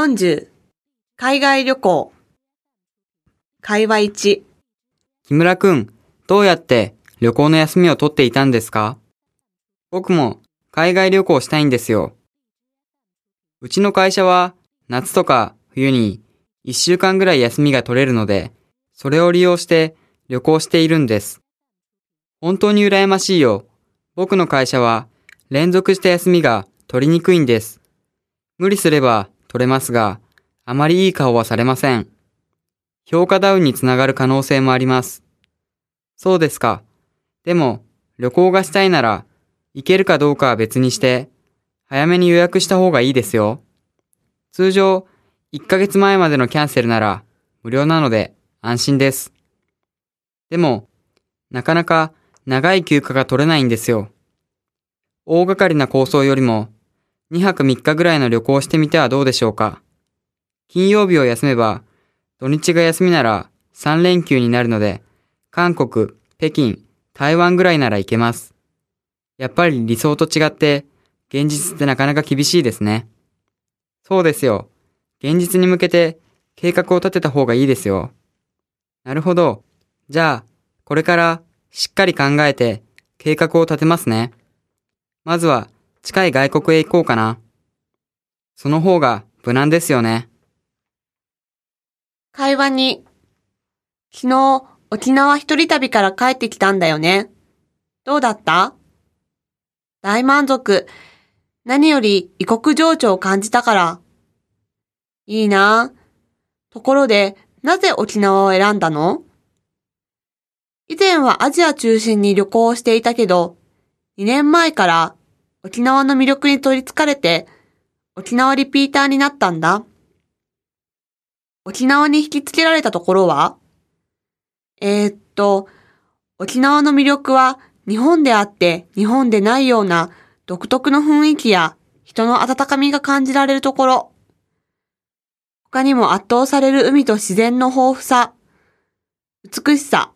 40海外旅行会話1木村くん、どうやって旅行の休みを取っていたんですか？僕も海外旅行したいんですよ。うちの会社は夏とか冬に一週間ぐらい休みが取れるので、それを利用して旅行しているんです。本当に羨ましいよ。僕の会社は連続した休みが取りにくいんです。無理すれば取れますが、あまりいい顔はされません。評価ダウンにつながる可能性もあります。そうですか。でも、旅行がしたいなら、行けるかどうかは別にして、早めに予約した方がいいですよ。通常、1ヶ月前までのキャンセルなら、無料なので安心です。でも、なかなか長い休暇が取れないんですよ。大掛かりな構想よりも、2泊3日ぐらいの旅行をしてみてはどうでしょうか。金曜日を休めば、土日が休みなら3連休になるので、韓国、北京、台湾ぐらいなら行けます。やっぱり理想と違って、現実ってなかなか厳しいですね。そうですよ。現実に向けて計画を立てた方がいいですよ。なるほど。じゃあ、これからしっかり考えて計画を立てますね。まずは近い外国へ行こうかな。その方が無難ですよね。会話2昨日沖縄一人旅から帰ってきたんだよね。どうだった？大満足。何より異国情緒を感じたから。いいなところで、なぜ沖縄を選んだの？以前はアジア中心に旅行をしていたけど、2年前から沖縄の魅力に取り憑かれて、沖縄リピーターになったんだ。沖縄に引きつけられたところはえー、っと、沖縄の魅力は日本であって日本でないような独特の雰囲気や人の温かみが感じられるところ。他にも圧倒される海と自然の豊富さ、美しさ、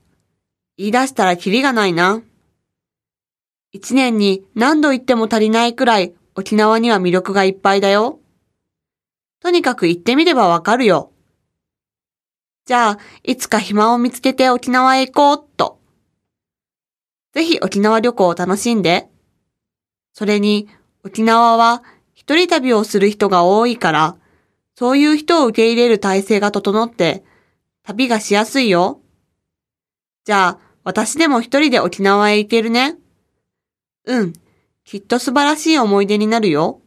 言い出したらキリがないな。一年に何度行っても足りないくらい沖縄には魅力がいっぱいだよ。とにかく行ってみればわかるよ。じゃあ、いつか暇を見つけて沖縄へ行こうっと。ぜひ沖縄旅行を楽しんで。それに、沖縄は一人旅をする人が多いから、そういう人を受け入れる体制が整って、旅がしやすいよ。じゃあ、私でも一人で沖縄へ行けるね。うん、きっと素晴らしい思い出になるよ。